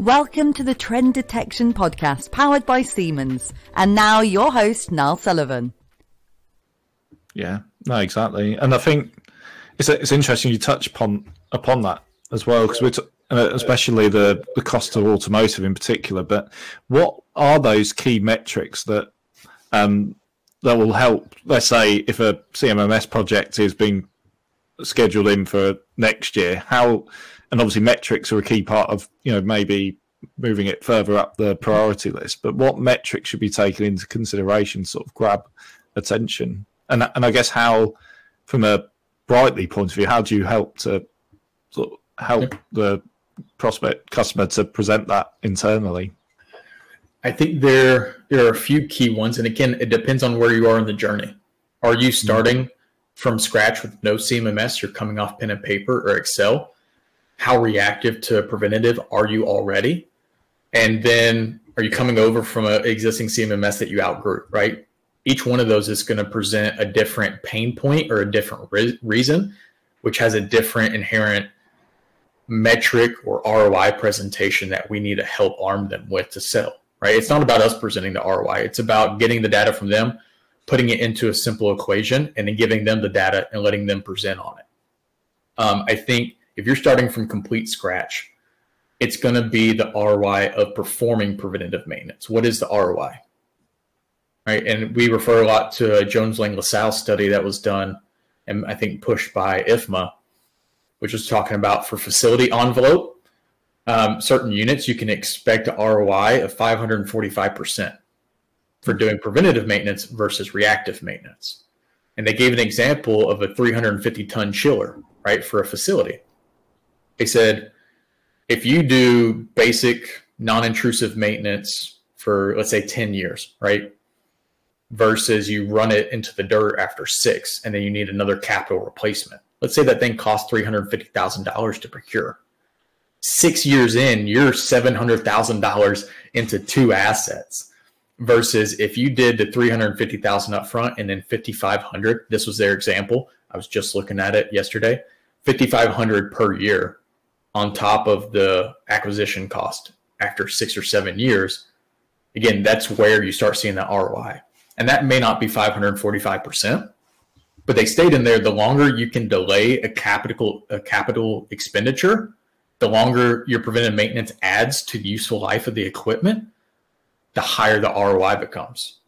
Welcome to the Trend Detection Podcast powered by Siemens. And now your host, Niall Sullivan. Yeah, no, exactly. And I think it's, it's interesting you touch upon upon that as well, because we're t- uh, especially the, the cost of automotive in particular. But what are those key metrics that um, that will help? Let's say if a CMMS project is being scheduled in for next year, how and obviously metrics are a key part of you know maybe moving it further up the priority list. But what metrics should be taken into consideration, sort of grab attention, and and I guess how, from a Brightly point of view, how do you help to sort of help the prospect customer to present that internally? I think there there are a few key ones, and again, it depends on where you are in the journey. Are you starting from scratch with no CMMS? You're coming off pen and paper or Excel. How reactive to preventative are you already? And then are you coming over from an existing CMMS that you outgrew? Right. Each one of those is going to present a different pain point or a different re- reason, which has a different inherent metric or ROI presentation that we need to help arm them with to sell right? It's not about us presenting the ROI. It's about getting the data from them, putting it into a simple equation, and then giving them the data and letting them present on it. Um, I think if you're starting from complete scratch, it's going to be the ROI of performing preventative maintenance. What is the ROI? Right. And we refer a lot to a Jones Lang LaSalle study that was done and I think pushed by IFMA, which was talking about for facility envelope, um, certain units, you can expect a ROI of 545% for doing preventative maintenance versus reactive maintenance. And they gave an example of a 350 ton chiller, right, for a facility. They said, if you do basic non intrusive maintenance for, let's say, 10 years, right, versus you run it into the dirt after six and then you need another capital replacement. Let's say that thing costs $350,000 to procure six years in, you're $700,000 into two assets versus if you did the 350,000 up front and then 5,500, this was their example. I was just looking at it yesterday, 5,500 per year on top of the acquisition cost after six or seven years. Again, that's where you start seeing the ROI. And that may not be 545%, but they stayed in there. The longer you can delay a capital, a capital expenditure, the longer your preventive maintenance adds to the useful life of the equipment, the higher the ROI becomes.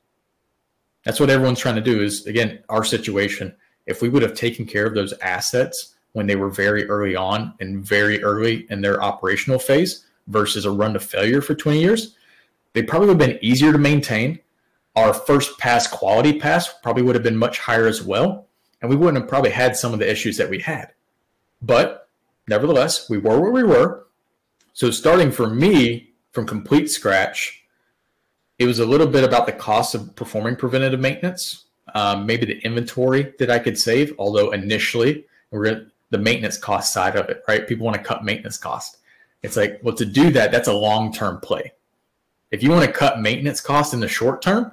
That's what everyone's trying to do is again, our situation. If we would have taken care of those assets when they were very early on and very early in their operational phase versus a run to failure for 20 years, they probably would have been easier to maintain. Our first pass quality pass probably would have been much higher as well. And we wouldn't have probably had some of the issues that we had. But nevertheless, we were where we were. So starting for me from complete scratch, it was a little bit about the cost of performing preventative maintenance, um, maybe the inventory that I could save. Although initially, we're the maintenance cost side of it, right? People want to cut maintenance cost. It's like, well, to do that, that's a long term play. If you want to cut maintenance costs in the short term,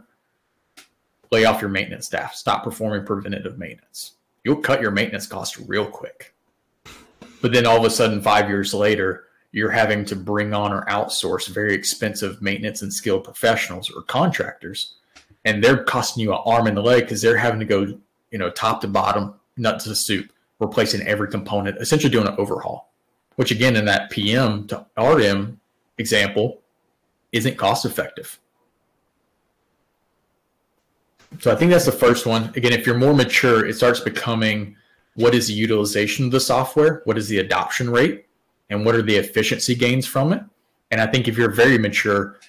lay off your maintenance staff, stop performing preventative maintenance. You'll cut your maintenance costs real quick. But then all of a sudden, five years later, you're having to bring on or outsource very expensive maintenance and skilled professionals or contractors, and they're costing you an arm and a leg because they're having to go, you know, top to bottom, nut to soup, replacing every component, essentially doing an overhaul. Which again, in that PM to RM example, isn't cost effective. So I think that's the first one. Again, if you're more mature, it starts becoming what is the utilization of the software, what is the adoption rate, and what are the efficiency gains from it. And I think if you're very mature,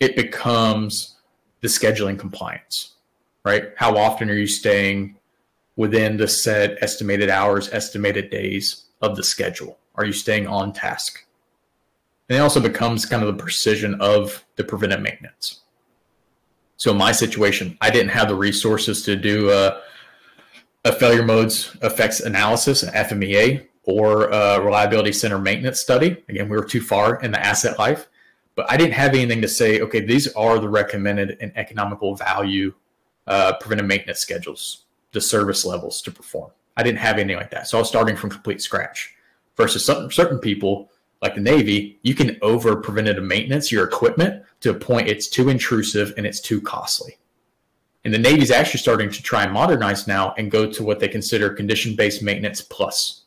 it becomes the scheduling compliance, right? How often are you staying within the set estimated hours, estimated days of the schedule? Are you staying on task? And it also becomes kind of the precision of the preventive maintenance. So in my situation, I didn't have the resources to do a a failure modes effects analysis, an FMEA, or a reliability center maintenance study. Again, we were too far in the asset life, but I didn't have anything to say, okay, these are the recommended and economical value uh, preventive maintenance schedules, the service levels to perform. I didn't have anything like that. So I was starting from complete scratch versus some, certain people like the Navy, you can over preventative maintenance your equipment to a point it's too intrusive and it's too costly. And the Navy's actually starting to try and modernize now and go to what they consider condition based maintenance plus.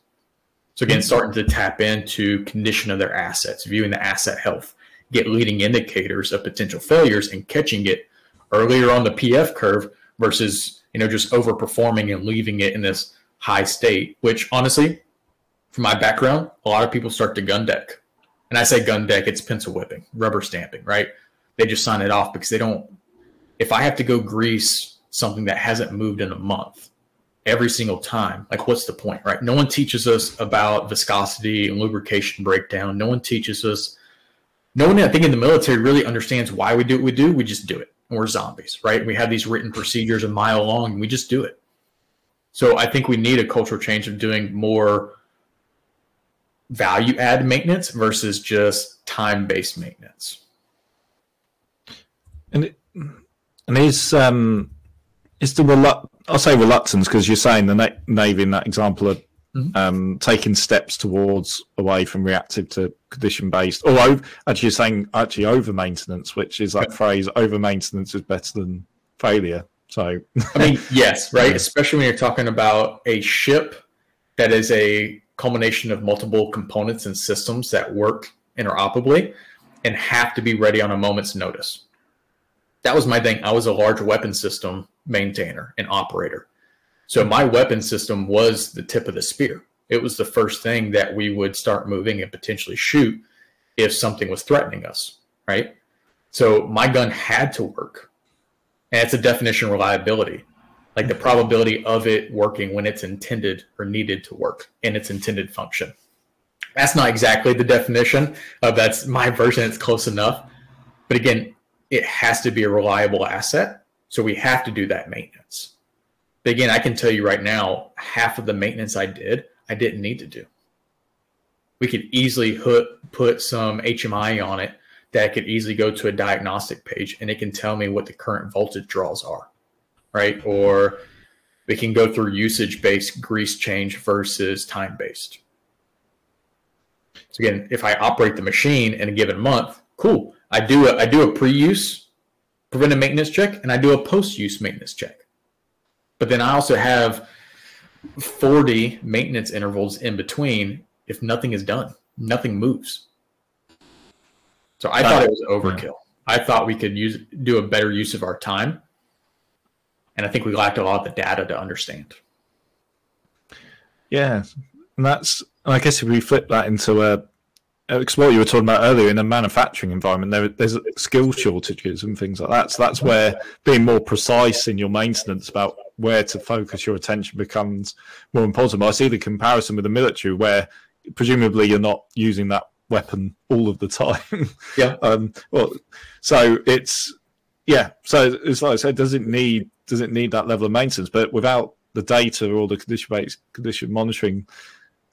So, again, starting to tap into condition of their assets, viewing the asset health, get leading indicators of potential failures and catching it earlier on the PF curve versus, you know, just overperforming and leaving it in this high state, which honestly, from my background, a lot of people start to gun deck. And I say gun deck, it's pencil whipping, rubber stamping, right? They just sign it off because they don't. If I have to go grease something that hasn't moved in a month every single time, like what's the point, right? No one teaches us about viscosity and lubrication breakdown. No one teaches us. No one, I think, in the military really understands why we do what we do. We just do it. And we're zombies, right? We have these written procedures a mile long, and we just do it. So I think we need a cultural change of doing more value add maintenance versus just time based maintenance. And it, and is um is the relu- I'll say reluctance because you're saying the na- navy in that example are mm-hmm. um, taking steps towards away from reactive to condition based, or over, actually you're saying actually over maintenance, which is that phrase over maintenance is better than failure. So I mean, yes, right. Especially when you're talking about a ship that is a culmination of multiple components and systems that work interoperably and have to be ready on a moment's notice. That was my thing. I was a large weapon system maintainer and operator. So my weapon system was the tip of the spear. It was the first thing that we would start moving and potentially shoot if something was threatening us, right? So my gun had to work. And it's a definition of reliability like the probability of it working when it's intended or needed to work in its intended function. That's not exactly the definition of that's my version. It's close enough. But again, it has to be a reliable asset. So we have to do that maintenance. But again, I can tell you right now, half of the maintenance I did, I didn't need to do. We could easily put, put some HMI on it that could easily go to a diagnostic page and it can tell me what the current voltage draws are right? Or we can go through usage based grease change versus time based. So again, if I operate the machine in a given month, cool. I do a I do a pre-use preventive maintenance check and I do a post-use maintenance check. But then I also have 40 maintenance intervals in between if nothing is done. Nothing moves. So I thought it was overkill. I thought we could use do a better use of our time and I think we lacked a lot of the data to understand. Yeah, and that's and I guess if we flip that into a because what you were talking about earlier in a manufacturing environment, there, there's skill shortages and things like that. So that's where being more precise in your maintenance about where to focus your attention becomes more important. But I see the comparison with the military, where presumably you're not using that weapon all of the time. Yeah. um, well, so it's yeah. So it's like I said, does it need does it need that level of maintenance? But without the data or the condition based condition monitoring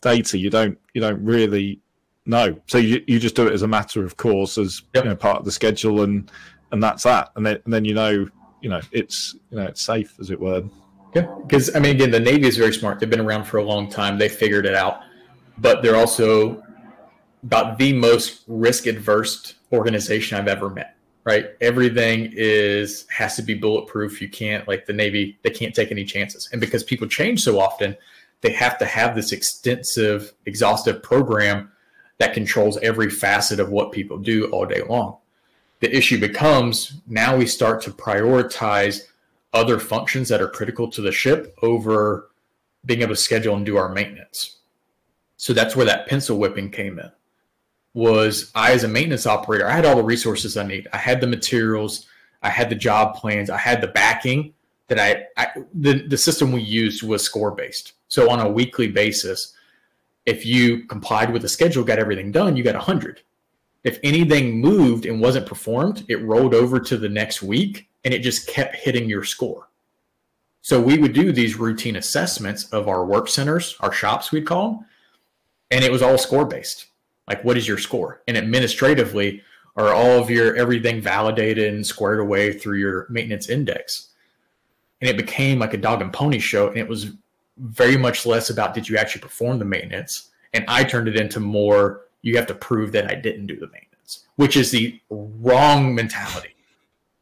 data, you don't you don't really know. So you, you just do it as a matter of course, as yep. you know, part of the schedule, and and that's that. And then and then you know you know it's you know it's safe as it were. Yeah, because I mean, again, the Navy is very smart. They've been around for a long time. They figured it out, but they're also about the most risk adverse organization I've ever met right? Everything is has to be bulletproof. You can't like the Navy, they can't take any chances. And because people change so often, they have to have this extensive, exhaustive program that controls every facet of what people do all day long. The issue becomes now we start to prioritize other functions that are critical to the ship over being able to schedule and do our maintenance. So that's where that pencil whipping came in was I, as a maintenance operator, I had all the resources I need. I had the materials, I had the job plans, I had the backing that I, I the, the system we used was score based. So on a weekly basis, if you complied with the schedule, got everything done, you got 100. If anything moved and wasn't performed, it rolled over to the next week and it just kept hitting your score. So we would do these routine assessments of our work centers, our shops, we'd call them, and it was all score based. Like, what is your score? And administratively, are all of your everything validated and squared away through your maintenance index? And it became like a dog and pony show. And it was very much less about did you actually perform the maintenance? And I turned it into more you have to prove that I didn't do the maintenance, which is the wrong mentality.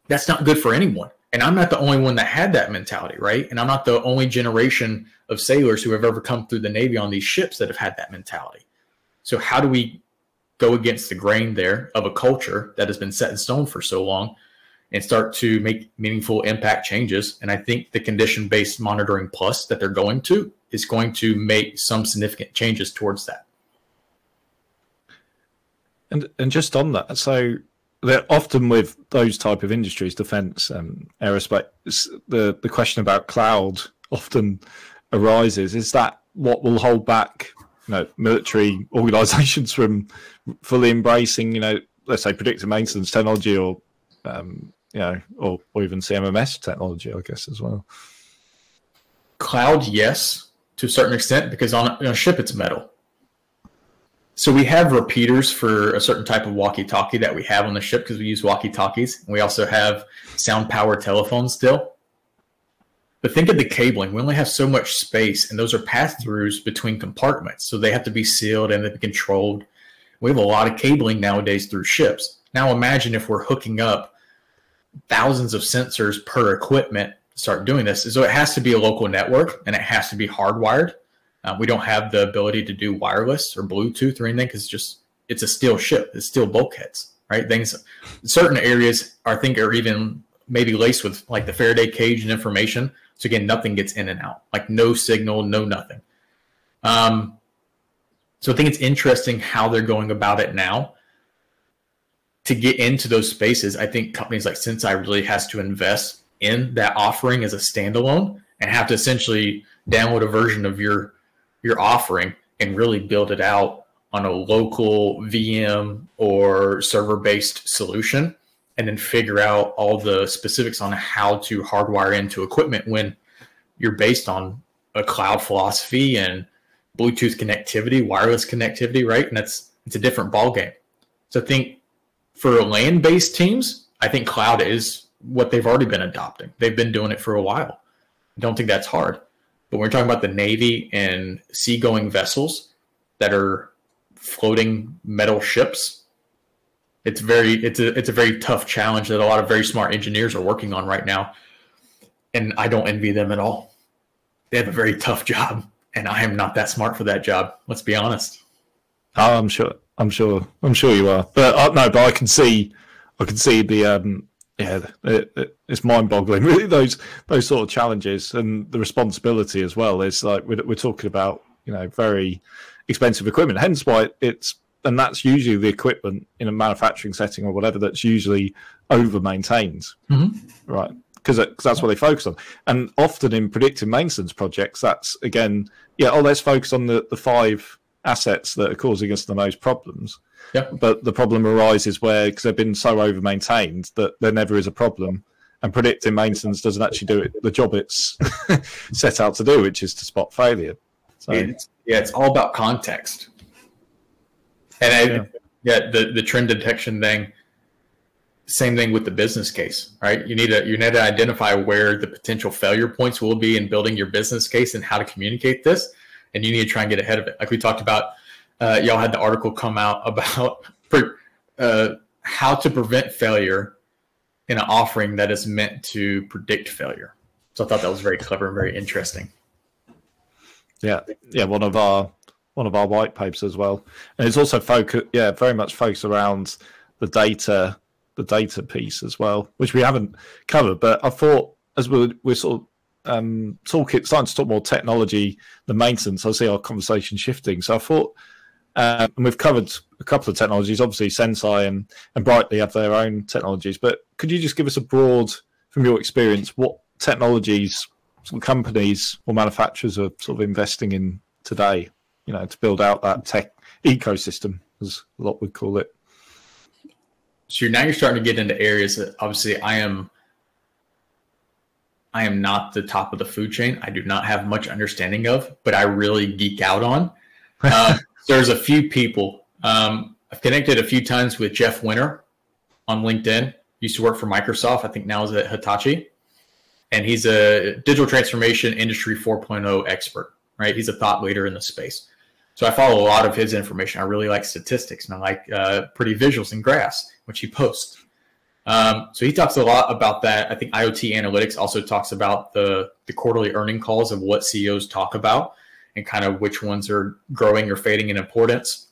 That's not good for anyone. And I'm not the only one that had that mentality, right? And I'm not the only generation of sailors who have ever come through the Navy on these ships that have had that mentality. So, how do we go against the grain there of a culture that has been set in stone for so long and start to make meaningful impact changes? And I think the condition based monitoring plus that they're going to is going to make some significant changes towards that. And and just on that, so often with those type of industries, defense, um, aerospace, the the question about cloud often arises. Is that what will hold back, you know, military organisations from fully embracing, you know, let's say predictive maintenance technology or, um, you know, or, or even CMMS technology, I guess as well. Cloud, yes, to a certain extent, because on a, on a ship it's metal. So we have repeaters for a certain type of walkie-talkie that we have on the ship because we use walkie-talkies. We also have sound-powered telephones still. But think of the cabling. We only have so much space, and those are pass-throughs between compartments, so they have to be sealed and they be controlled. We have a lot of cabling nowadays through ships. Now imagine if we're hooking up thousands of sensors per equipment start doing this. So it has to be a local network, and it has to be hardwired uh, we don't have the ability to do wireless or Bluetooth or anything because just it's a steel ship. It's steel bulkheads, right? Things, certain areas I think are even maybe laced with like the Faraday cage and information. So again, nothing gets in and out, like no signal, no nothing. Um, so I think it's interesting how they're going about it now. To get into those spaces, I think companies like Senseye really has to invest in that offering as a standalone and have to essentially download a version of your your offering and really build it out on a local VM or server based solution and then figure out all the specifics on how to hardwire into equipment when you're based on a cloud philosophy and Bluetooth connectivity, wireless connectivity, right? And that's it's a different ballgame. So I think for land based teams, I think cloud is what they've already been adopting. They've been doing it for a while. I don't think that's hard. But when we're talking about the Navy and seagoing vessels that are floating metal ships. It's very it's a it's a very tough challenge that a lot of very smart engineers are working on right now. And I don't envy them at all. They have a very tough job, and I am not that smart for that job. Let's be honest. Oh, I'm sure. I'm sure. I'm sure you are. But uh, no, but I can see, I can see the um, yeah, it, it, it's mind-boggling. Really, those those sort of challenges and the responsibility as well. Is like we're, we're talking about, you know, very expensive equipment. Hence why it's and that's usually the equipment in a manufacturing setting or whatever that's usually over maintained, mm-hmm. right? Because that's what they focus on. And often in predictive maintenance projects, that's again, yeah, oh, let's focus on the, the five assets that are causing us the most problems. Yeah. But the problem arises where because they've been so over maintained that there never is a problem. And predictive maintenance doesn't actually do it the job it's set out to do, which is to spot failure. So it's, yeah, it's all about context. And I, yeah. yeah, the the trend detection thing. Same thing with the business case, right? You need to you need to identify where the potential failure points will be in building your business case and how to communicate this, and you need to try and get ahead of it. Like we talked about uh, y'all had the article come out about uh, how to prevent failure in an offering that is meant to predict failure. So I thought that was very clever and very interesting. Yeah, yeah, one of our one of our white papers as well, and it's also focus, yeah, very much focused around the data, the data piece as well, which we haven't covered. But I thought as we're, we're sort of um, talking, starting to talk more technology, the maintenance, I see our conversation shifting. So I thought um, and we've covered a couple of technologies. Obviously, Senseye and, and Brightly have their own technologies. But could you just give us a broad, from your experience, what technologies some companies or manufacturers are sort of investing in today, you know, to build out that tech ecosystem, as a lot would call it? So now you're starting to get into areas that obviously I am I am not the top of the food chain. I do not have much understanding of, but I really geek out on. Uh, there's a few people. Um, I've connected a few times with Jeff Winter on LinkedIn. Used to work for Microsoft. I think now is at Hitachi, and he's a digital transformation industry 4.0 expert. Right, he's a thought leader in the space. So I follow a lot of his information. I really like statistics and I like uh, pretty visuals and graphs, which he posts. Um, so he talks a lot about that. I think IoT Analytics also talks about the the quarterly earning calls of what CEOs talk about and kind of which ones are growing or fading in importance.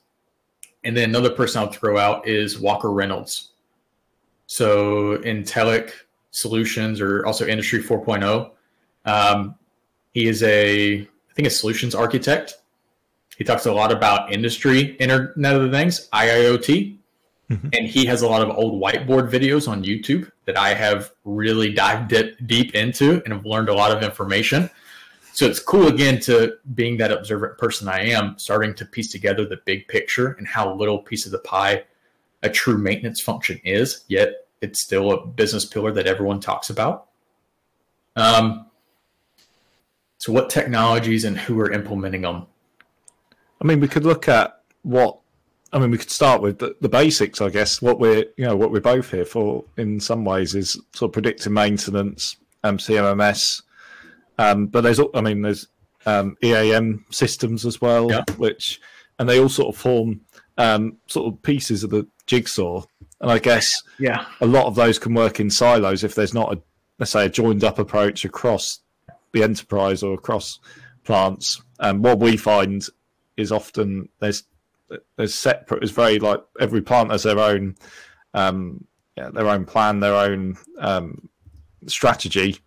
And then another person I'll throw out is Walker Reynolds. So Intellic Solutions or also Industry 4.0. Um, he is a, I think, a solutions architect. He talks a lot about industry, Internet of the Things, IIoT, mm-hmm. and he has a lot of old whiteboard videos on YouTube that I have really dived deep into and have learned a lot of information. So it's cool again to being that observant person I am, starting to piece together the big picture and how little piece of the pie a true maintenance function is, yet it's still a business pillar that everyone talks about. Um, so, what technologies and who are implementing them? I mean, we could look at what. I mean, we could start with the, the basics, I guess. What we're, you know, what we're both here for, in some ways, is sort of predictive maintenance, um, CMMS, um, but there's, I mean, there's um, EAM systems as well, yeah. which, and they all sort of form um, sort of pieces of the jigsaw. And I guess yeah, a lot of those can work in silos if there's not a, let's say, a joined up approach across the enterprise or across plants. And what we find is often there's there's separate. It's very like every plant has their own um, yeah, their own plan, their own um, strategy,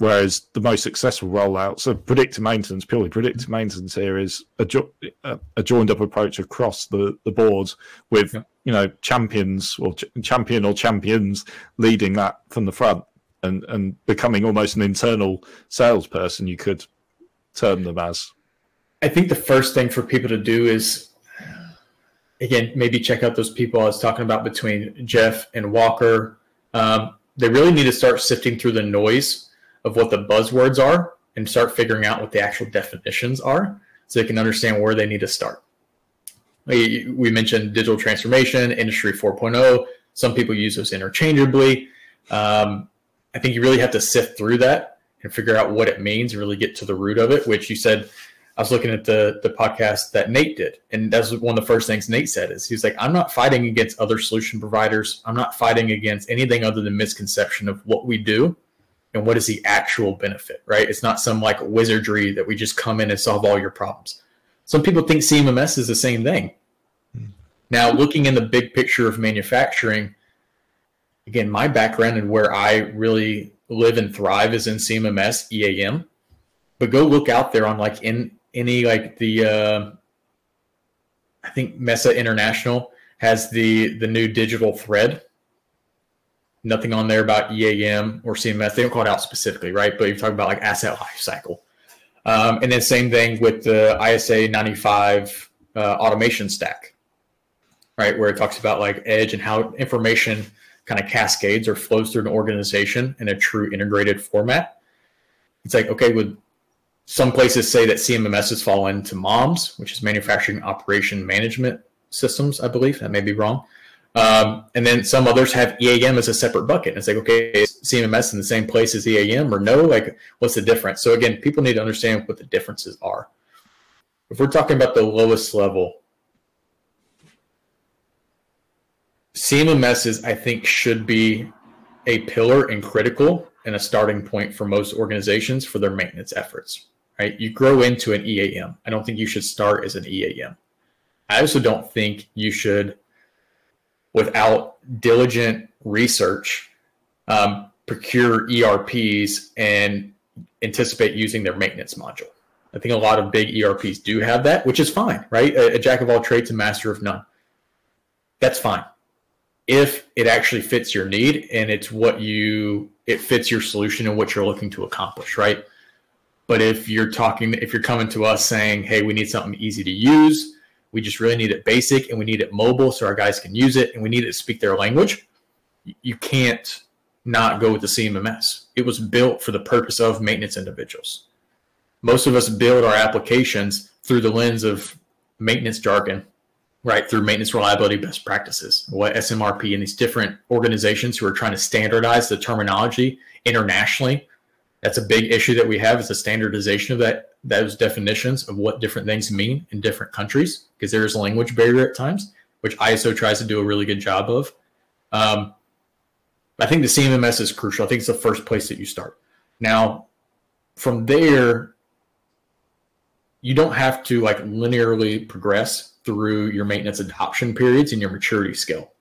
Whereas the most successful rollouts of predictive maintenance, purely predictive maintenance here, is a, jo- a joined up approach across the, the board with yeah. you know champions or ch- champion or champions leading that from the front and and becoming almost an internal salesperson. You could term them as. I think the first thing for people to do is again maybe check out those people I was talking about between Jeff and Walker. Um, they really need to start sifting through the noise of what the buzzwords are and start figuring out what the actual definitions are so they can understand where they need to start. We, we mentioned digital transformation, industry 4.0. Some people use those interchangeably. Um, I think you really have to sift through that and figure out what it means, and really get to the root of it, which you said I was looking at the the podcast that Nate did, and that's one of the first things Nate said is he's like, I'm not fighting against other solution providers. I'm not fighting against anything other than misconception of what we do and what is the actual benefit, right? It's not some like wizardry that we just come in and solve all your problems. Some people think CMMS is the same thing. Hmm. Now, looking in the big picture of manufacturing, again, my background and where I really live and thrive is in CMMS, EAM. But go look out there on like in any like the uh, I think Mesa International has the the new digital thread nothing on there about EAM or CMS. They don't call it out specifically, right? But you're talking about like asset life cycle. Um, and then same thing with the ISA 95 uh, automation stack, right? Where it talks about like edge and how information kind of cascades or flows through an organization in a true integrated format. It's like, okay, with some places say that CMMSs fall into MOMS, which is manufacturing operation management systems, I believe. That may be wrong. Um, and then some others have EAM as a separate bucket. it's like, okay, is CMMS in the same place as EAM or no? Like, what's the difference? So again, people need to understand what the differences are. If we're talking about the lowest level, CMMSs, I think, should be a pillar and critical and a starting point for most organizations for their maintenance efforts. Right? You grow into an EAM. I don't think you should start as an EAM. I also don't think you should without diligent research, um, procure ERPs and anticipate using their maintenance module. I think a lot of big ERPs do have that, which is fine, right? A, a jack of all trades, a master of none. That's fine. If it actually fits your need and it's what you, it fits your solution and what you're looking to accomplish, right? But if you're talking, if you're coming to us saying, hey, we need something easy to use, we just really need it basic and we need it mobile so our guys can use it and we need it to speak their language. You can't not go with the CMMS. It was built for the purpose of maintenance individuals. Most of us build our applications through the lens of maintenance jargon, right? Through maintenance reliability best practices, what SMRP and these different organizations who are trying to standardize the terminology internationally. That's a big issue that we have is the standardization of that those definitions of what different things mean in different countries because there is a language barrier at times, which ISO tries to do a really good job of. Um, I think the CMMS is crucial. I think it's the first place that you start. Now, from there, you don't have to like linearly progress through your maintenance adoption periods and your maturity scale.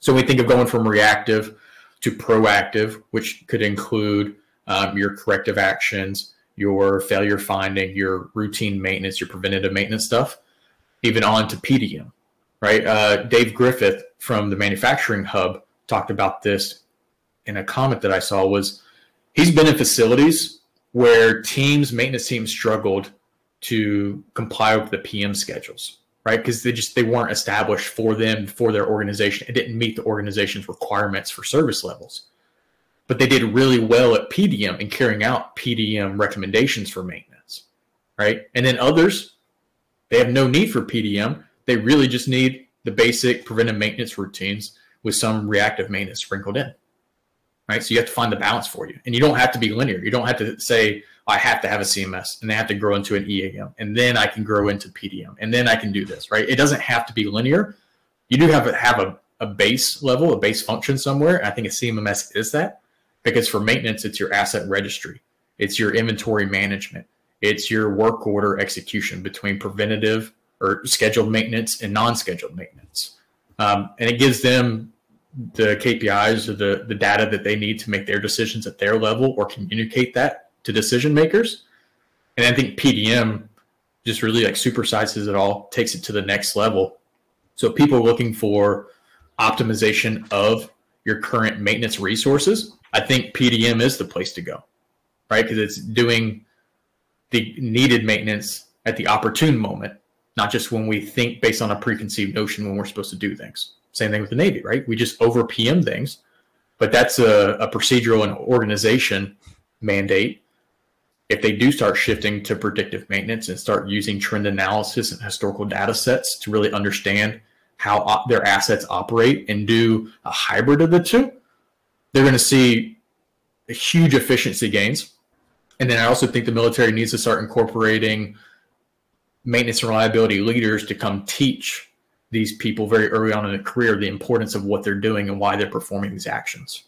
So we think of going from reactive to proactive, which could include um, your corrective actions, your failure finding, your routine maintenance, your preventative maintenance stuff, even on to PDM, right? Uh, Dave Griffith from the Manufacturing Hub talked about this in a comment that I saw was he's been in facilities where teams, maintenance teams struggled to comply with the PM schedules, right? Because they just they weren't established for them for their organization. It didn't meet the organization's requirements for service levels. But they did really well at PDM and carrying out PDM recommendations for maintenance, right? And then others, they have no need for PDM. They really just need the basic preventive maintenance routines with some reactive maintenance sprinkled in. Right. So you have to find the balance for you. And you don't have to be linear. You don't have to say, I have to have a CMS and they have to grow into an EAM and then I can grow into PDM and then I can do this, right? It doesn't have to be linear. You do have to have a, a base level, a base function somewhere. I think a CMMS is that because for maintenance, it's your asset registry, it's your inventory management, it's your work order execution between preventative or scheduled maintenance and non-scheduled maintenance. Um, and it gives them the KPIs or the, the data that they need to make their decisions at their level or communicate that to decision makers. And I think PDM just really like supersizes it all, takes it to the next level. So people looking for optimization of your current maintenance resources, I think PDM is the place to go, right? Because it's doing the needed maintenance at the opportune moment, not just when we think based on a preconceived notion when we're supposed to do things. Same thing with the Navy, right? We just over PM things, but that's a, a procedural and organization mandate if they do start shifting to predictive maintenance and start using trend analysis and historical data sets to really understand how op- their assets operate and do a hybrid of the two, they're going to see huge efficiency gains. And then I also think the military needs to start incorporating maintenance and reliability leaders to come teach these people very early on in their career the importance of what they're doing and why they're performing these actions.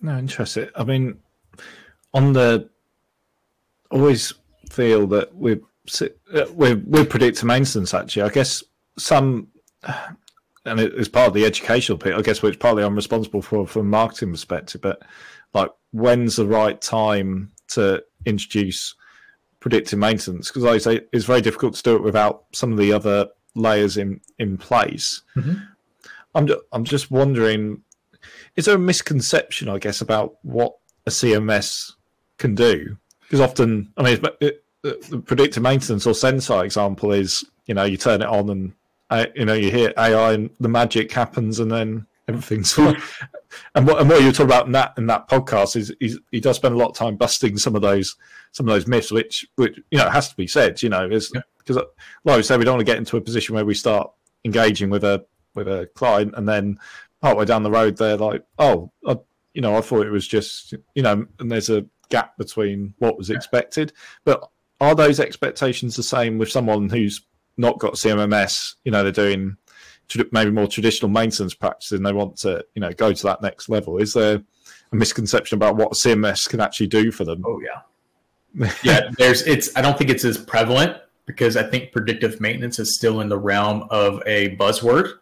No, interesting. I mean, on the always feel that we're uh, we're we're maintenance. Actually, I guess some, and it's part of the educational bit. I guess which partly I'm responsible for from a marketing perspective. But like, when's the right time to introduce predictive maintenance? Because I say it's very difficult to do it without some of the other layers in in place. Mm-hmm. I'm I'm just wondering is there a misconception, I guess, about what a CMS can do? Because often, I mean, it, the predictive maintenance or sensor example is, you know, you turn it on and, uh, you know, you hear AI and the magic happens and then everything's and what, and what you're talking about in that in that podcast is, is he does spend a lot of time busting some of those some of those myths, which which you know has to be said. You know, is because yeah. like we say, we don't want to get into a position where we start engaging with a with a client and then partway down the road, they're like, oh, I, you know, I thought it was just, you know, and there's a gap between what was expected. But are those expectations the same with someone who's not got CMMS? You know, they're doing maybe more traditional maintenance practices and they want to, you know, go to that next level. Is there a misconception about what CMS can actually do for them? Oh yeah, yeah. There's it's. I don't think it's as prevalent because I think predictive maintenance is still in the realm of a buzzword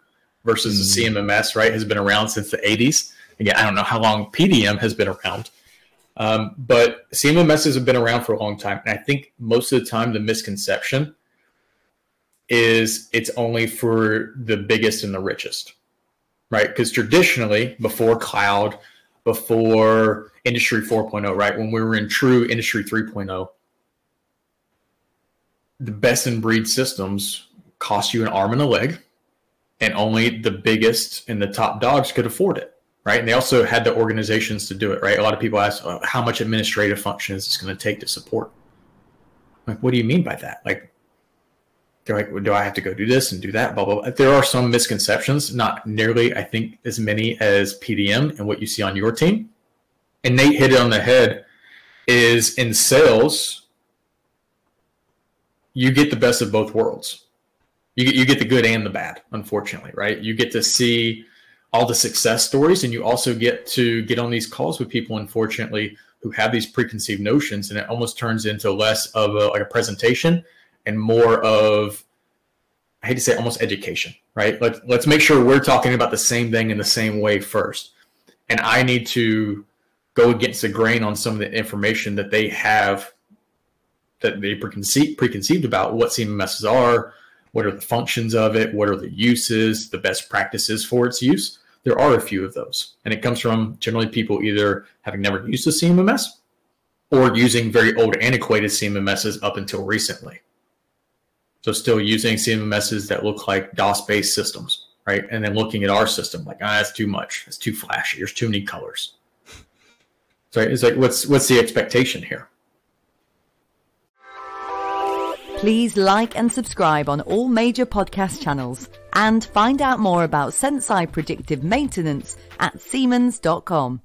versus mm. the CMMS, right, has been around since the 80s. Again, I don't know how long PDM has been around, um, but CMMS have been around for a long time. And I think most of the time, the misconception is it's only for the biggest and the richest, right? Because traditionally, before cloud, before Industry 4.0, right, when we were in true Industry 3.0, the best in breed systems cost you an arm and a leg and only the biggest and the top dogs could afford it right? And they also had the organizations to do it right? A lot of people ask oh, how much administrative functions is it's going to take to support? Like what do you mean by that? Like they're like well, do i have to go do this and do that blah blah blah there are some misconceptions not nearly i think as many as pdm and what you see on your team and nate hit it on the head is in sales, you get the best of both worlds. You get, you get the good and the bad, unfortunately, right? You get to see all the success stories, and you also get to get on these calls with people, unfortunately, who have these preconceived notions, and it almost turns into less of a, like a presentation and more of I hate to say almost education, right? Let's let's make sure we're talking about the same thing in the same way first. And I need to go against the grain on some of the information that they have that they preconceived, preconceived about what CMMSs are, what are the functions of it, what are the uses, the best practices for its use. There are a few of those. And it comes from generally people either having never used a CMMS or using very old antiquated CMMSs up until recently. So still using CMMSs that look like DOS-based systems, right? And then looking at our system like, ah, that's too much. It's too flashy. There's too many colors. So it's like, what's what's the expectation here? Please like and subscribe on all major podcast channels and find out more about Senseye predictive maintenance at Siemens.com.